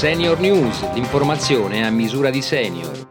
Senior News, l'informazione a misura di senior.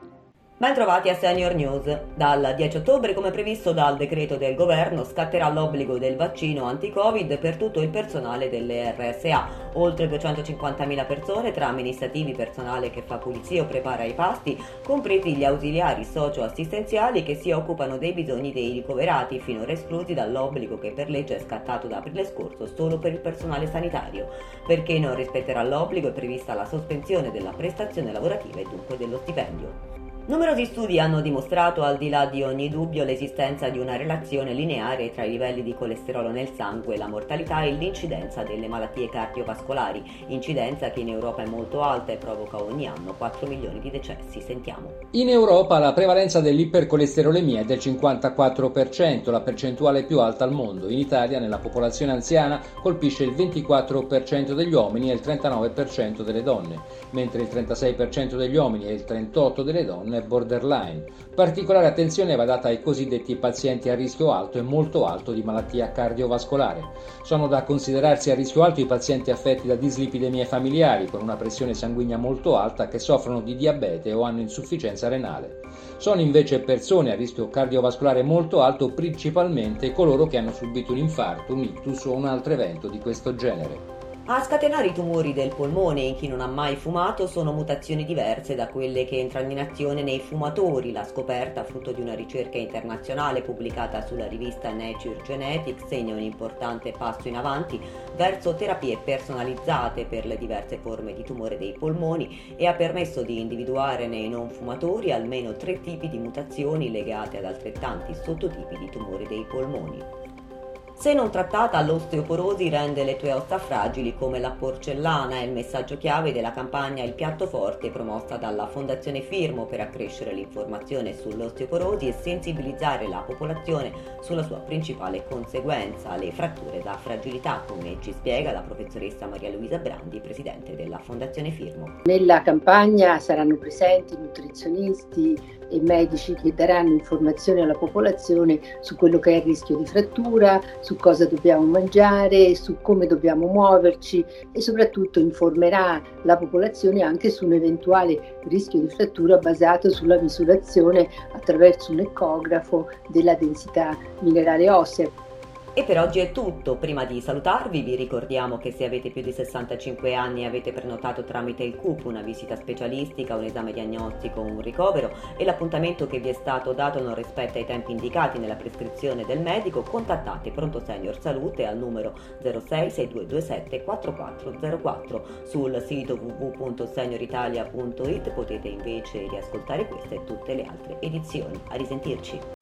Bentrovati a Senior News. Dal 10 ottobre, come previsto dal decreto del governo, scatterà l'obbligo del vaccino anti-Covid per tutto il personale delle RSA. Oltre 250.000 persone, tra amministrativi, personale che fa pulizia o prepara i pasti, compresi gli ausiliari socio-assistenziali che si occupano dei bisogni dei ricoverati, finora esclusi dall'obbligo che per legge è scattato da aprile scorso solo per il personale sanitario. Perché non rispetterà l'obbligo è prevista la sospensione della prestazione lavorativa e dunque dello stipendio. Numerosi studi hanno dimostrato, al di là di ogni dubbio, l'esistenza di una relazione lineare tra i livelli di colesterolo nel sangue, la mortalità e l'incidenza delle malattie cardiovascolari, incidenza che in Europa è molto alta e provoca ogni anno 4 milioni di decessi. Sentiamo. In Europa la prevalenza dell'ipercolesterolemia è del 54%, la percentuale più alta al mondo. In Italia, nella popolazione anziana, colpisce il 24% degli uomini e il 39% delle donne, mentre il 36% degli uomini e il 38% delle donne borderline. Particolare attenzione va data ai cosiddetti pazienti a rischio alto e molto alto di malattia cardiovascolare. Sono da considerarsi a rischio alto i pazienti affetti da dislipidemie familiari con una pressione sanguigna molto alta che soffrono di diabete o hanno insufficienza renale. Sono invece persone a rischio cardiovascolare molto alto principalmente coloro che hanno subito un infarto, un ictus o un altro evento di questo genere. A scatenare i tumori del polmone in chi non ha mai fumato sono mutazioni diverse da quelle che entrano in azione nei fumatori. La scoperta, frutto di una ricerca internazionale pubblicata sulla rivista Nature Genetics, segna un importante passo in avanti verso terapie personalizzate per le diverse forme di tumore dei polmoni e ha permesso di individuare nei non fumatori almeno tre tipi di mutazioni legate ad altrettanti sottotipi di tumore dei polmoni. Se non trattata, l'osteoporosi rende le tue ossa fragili come la porcellana, è il messaggio chiave della campagna Il piatto forte promossa dalla Fondazione Firmo per accrescere l'informazione sull'osteoporosi e sensibilizzare la popolazione sulla sua principale conseguenza, le fratture da fragilità, come ci spiega la professoressa Maria Luisa Brandi, presidente della Fondazione Firmo. Nella campagna saranno presenti nutrizionisti, e medici che daranno informazioni alla popolazione su quello che è il rischio di frattura, su cosa dobbiamo mangiare, su come dobbiamo muoverci e soprattutto informerà la popolazione anche su un eventuale rischio di frattura basato sulla misurazione attraverso un ecografo della densità minerale ossea. E per oggi è tutto. Prima di salutarvi vi ricordiamo che se avete più di 65 anni e avete prenotato tramite il CUP una visita specialistica, un esame diagnostico, un ricovero e l'appuntamento che vi è stato dato non rispetta i tempi indicati nella prescrizione del medico, contattate Pronto Senior Salute al numero 066227 4404. Sul sito www.senioritalia.it potete invece riascoltare queste e tutte le altre edizioni. A risentirci!